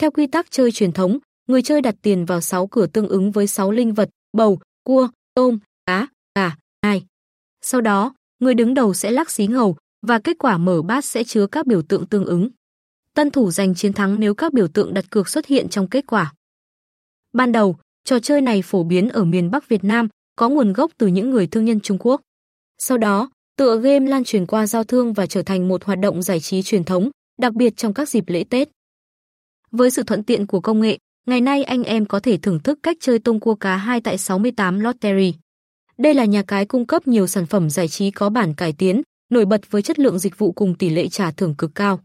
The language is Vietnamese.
Theo quy tắc chơi truyền thống, người chơi đặt tiền vào 6 cửa tương ứng với 6 linh vật, bầu, cua, tôm, cá, gà, ai. Sau đó, người đứng đầu sẽ lắc xí ngầu và kết quả mở bát sẽ chứa các biểu tượng tương ứng. Tân thủ giành chiến thắng nếu các biểu tượng đặt cược xuất hiện trong kết quả. Ban đầu, trò chơi này phổ biến ở miền Bắc Việt Nam, có nguồn gốc từ những người thương nhân Trung Quốc. Sau đó, tựa game lan truyền qua giao thương và trở thành một hoạt động giải trí truyền thống, đặc biệt trong các dịp lễ Tết. Với sự thuận tiện của công nghệ, ngày nay anh em có thể thưởng thức cách chơi tung cua cá 2 tại 68 Lottery. Đây là nhà cái cung cấp nhiều sản phẩm giải trí có bản cải tiến, nổi bật với chất lượng dịch vụ cùng tỷ lệ trả thưởng cực cao.